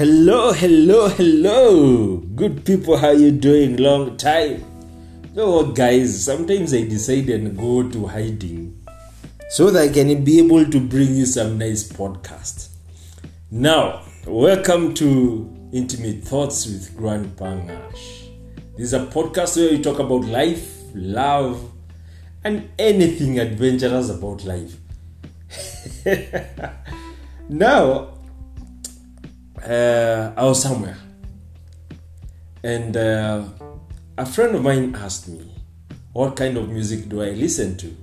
Hello, hello, hello. Good people, how you doing? Long time. What, guys? Sometimes I decide and go to hiding so that I can be able to bring you some nice podcast. Now, welcome to Intimate Thoughts with Grand Pangash. This is a podcast where we talk about life, love, and anything adventurous about life. now, uh, I was somewhere, and uh, a friend of mine asked me, What kind of music do I listen to?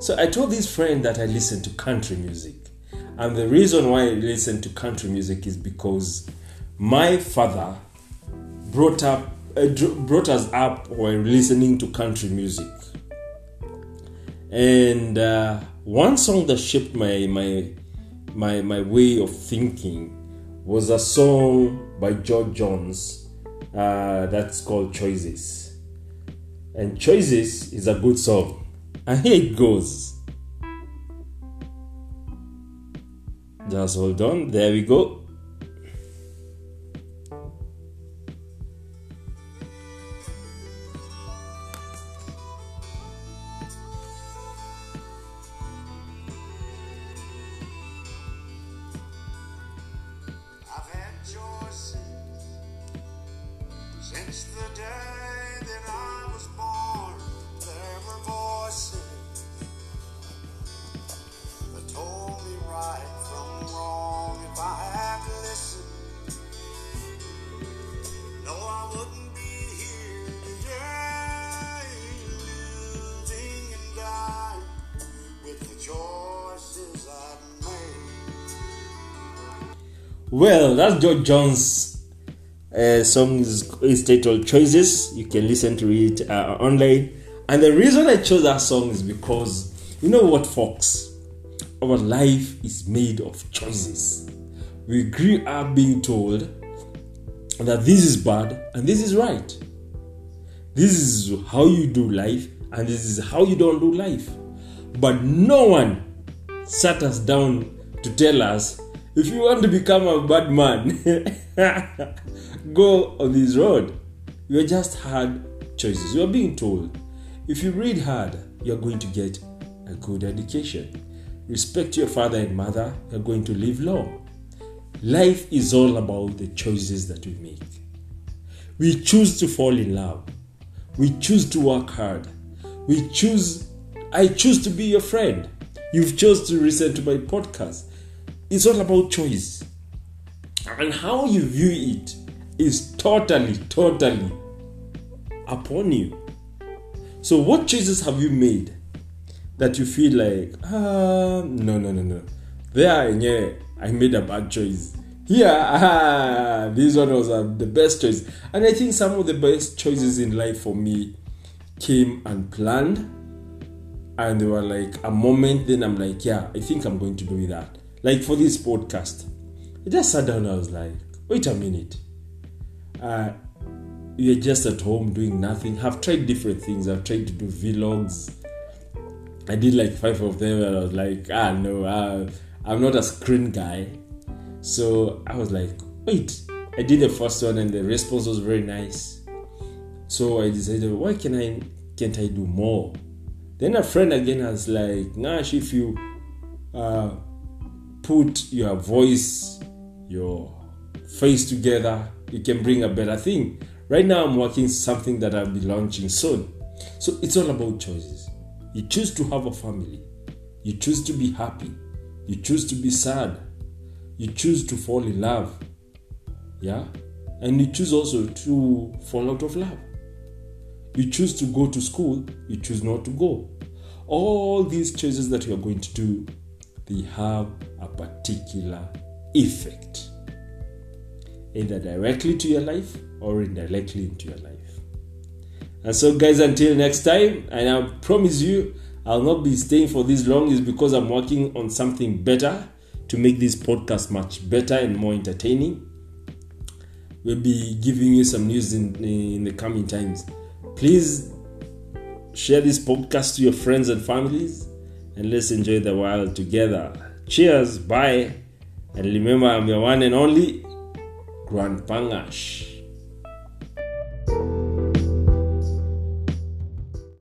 So I told this friend that I listen to country music. And the reason why I listen to country music is because my father brought up uh, brought us up while listening to country music. And uh, one song that shaped my my my my way of thinking was a song by George Jones uh, that's called Choices. And Choices is a good song. And here it goes. Just hold on. There we go. Well, that's George Jones' uh, song is, is titled Choices. You can listen to it uh, online. And the reason I chose that song is because you know what, folks? Our life is made of choices. We grew up being told that this is bad and this is right. This is how you do life and this is how you don't do life. But no one sat us down to tell us if you want to become a bad man, go on this road. You just hard choices. You are being told if you read hard, you are going to get a good education. Respect your father and mother, you are going to live long. Life is all about the choices that we make. We choose to fall in love. We choose to work hard. We choose, I choose to be your friend. You've chose to listen to my podcast. It's all about choice. And how you view it is totally, totally upon you. So, what choices have you made that you feel like, ah, no, no, no, no. There, yeah, I made a bad choice. Here, ah, this one was uh, the best choice. And I think some of the best choices in life for me came unplanned. And they were like a moment, then I'm like, yeah, I think I'm going to do that. Like for this podcast, I just sat down. I was like, wait a minute. Uh, you're just at home doing nothing. I've tried different things. I've tried to do vlogs. I did like five of them, and I was like, ah, no, uh, I'm not a screen guy. So I was like, wait. I did the first one, and the response was very nice. So I decided, why can I can't I do more? Then a friend again was like, Nash, if you uh, put your voice, your face together, you can bring a better thing. Right now, I'm working something that I'll be launching soon. So it's all about choices. You choose to have a family, you choose to be happy, you choose to be sad, you choose to fall in love, yeah, and you choose also to fall out of love. You choose to go to school, you choose not to go. All these choices that you are going to do, they have a particular effect, either directly to your life or indirectly into your life. And so, guys, until next time, and I promise you, I'll not be staying for this long, is because I'm working on something better to make this podcast much better and more entertaining. We'll be giving you some news in, in the coming times. Please share this podcast to your friends and families and let's enjoy the while together. Cheers, bye, and remember, I'm your one and only Grand Pangash.